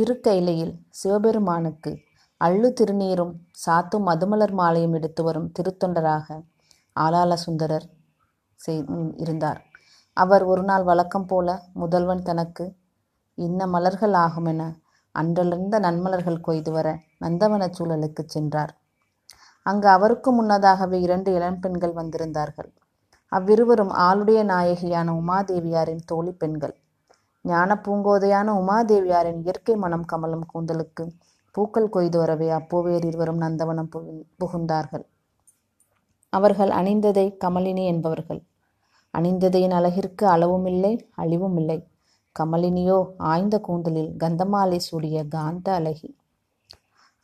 திருக்கைலையில் சிவபெருமானுக்கு அள்ளு திருநீரும் சாத்தும் மதுமலர் மாலையும் எடுத்து வரும் திருத்தொண்டராக ஆலால சுந்தரர் செய் இருந்தார். அவர் ஒரு நாள் வழக்கம் போல முதல்வன் தனக்கு இன்ன மலர்கள் ஆகுமென அன்றலிருந்த நன்மலர்கள் கொய்து வர நந்தவன சூழலுக்குச் சென்றார். அங்கு அவருக்கு முன்னதாகவே இரண்டு இளம்பெண்கள் வந்திருந்தார்கள். அவ்விருவரும் ஆளுடைய நாயகியான உமாதேவியாரின் தோழி பெண்கள். ஞான பூங்கோதையான உமாதேவியாரின் இயற்கை மனம் கமலும் கூந்தலுக்கு பூக்கள் கொய்து வரவே அப்போவேர் இருவரும் நந்தவனம் புகு- புகுந்தார்கள். அவர்கள் அணிந்ததை கமலினி என்பவர்கள். அணிந்ததையின் அழகிற்கு அளவும் இல்லை அழிவும் இல்லை கமலினியோ ஆய்ந்த கூந்தலில் கந்தமாலை சூடிய காந்த அழகி.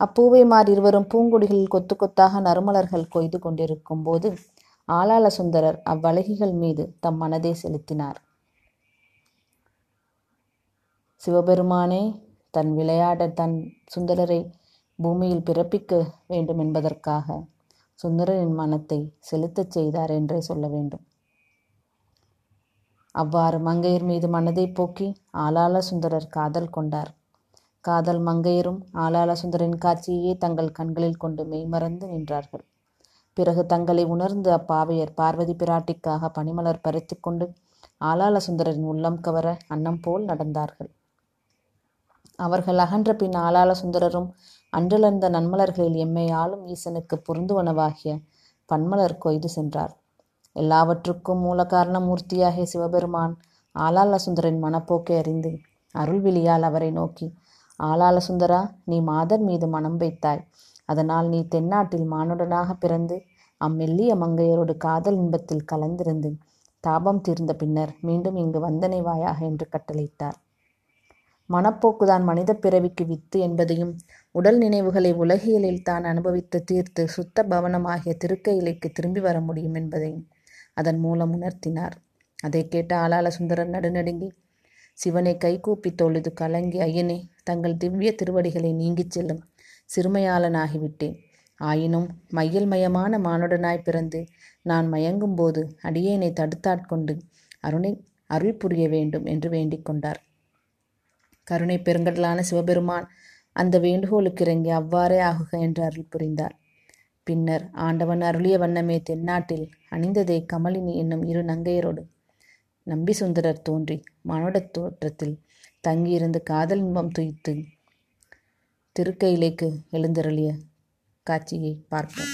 அப்பூவைமார் இருவரும் பூங்கொடிகளில் கொத்து கொத்தாக நறுமலர்கள் கொய்து கொண்டிருக்கும் போது ஆளாள சுந்தரர் அவ்வழகிகள் மீது தம் மனதை செலுத்தினார். சிவபெருமானே தன் விளையாட தன் சுந்தரரை பூமியில் பிறப்பிக்க வேண்டும் என்பதற்காக சுந்தரரின் மனத்தை செலுத்தச் செய்தார் என்றே சொல்ல வேண்டும். அவ்வாறு மங்கையர் மீது மனதை போக்கி ஆளாள சுந்தரர் காதல் கொண்டார். காதல் மங்கையரும் ஆளாள சுந்தரின் காட்சியையே தங்கள் கண்களில் கொண்டு மெய்மறந்து நின்றார்கள். பிறகு தங்களை உணர்ந்து அப்பாவையர் பார்வதி பிராட்டிக்காக பனிமலர் பறித்துக் கொண்டு ஆளாள சுந்தரின் உள்ளம் கவர அன்னம் போல் நடந்தார்கள். அவர்கள் அகன்ற பின் ஆளாள சுந்தரரும் அன்றலர்ந்த நன்மலர்களில் எம்மை ஆளும் ஈசனுக்கு பொருந்துவனவாகிய பன்மலர் கொய்து சென்றார். எல்லாவற்றுக்கும் மூல காரணமூர்த்தியாகிய சிவபெருமான் ஆளாள சுந்தரின் மனப்போக்கை அறிந்து அருள்விழியால் அவரை நோக்கி ஆளாள சுந்தரா நீ மாதர் மீது மனம் வைத்தாய். அதனால் நீ தென்னாட்டில் மானுடனாக பிறந்து அம்மெல்லிய மங்கையரோடு காதல் இன்பத்தில் கலந்திருந்து தாபம் தீர்ந்த பின்னர் மீண்டும் இங்கு வந்தனைவாயாக என்று கட்டளையிட்டார். மனப்போக்குதான் மனித பிறவிக்கு வித்து என்பதையும் உடல் நினைவுகளை உலகியலில் தான் அனுபவித்து தீர்த்து சுத்த பவனமாகிய திருக்கையிலைக்கு திரும்பி வர முடியும் என்பதையும் அதன் மூலம் உணர்த்தினார். அதை கேட்ட ஆளாள சுந்தரர் நடுநடுங்கி சிவனை கைகூப்பி தொழுது கலங்கி ஐயனே தங்கள் திவ்ய திருவடிகளை நீங்கிச் செல்லும் சிறுமையாளனாகிவிட்டேன். ஆயினும் மையல் மயமான மானுடனாய் பிறந்து நான் மயங்கும்போது அடியேனை தடுத்தாட்கொண்டு அருணை அருள் புரிய வேண்டும் என்று வேண்டிக் கொண்டார். கருணை பெருங்கடலான சிவபெருமான் அந்த வேண்டுகோளுக்கு இறங்கி அவ்வாறே ஆகுக என்று அருள் புரிந்தார். பின்னர் ஆண்டவன் அருளிய வண்ணமே தென்னாட்டில் அணிந்ததே கமலினி என்னும் இரு நங்கையரோடு நம்பி சுந்தரர் தோன்றி மானுடத் தோற்றத்தில் தங்கியிருந்து காதல் இன்பம் துய்த்து திருக்கையிலைக்கு எழுந்தருளிய காட்சியை பார்ப்போம்.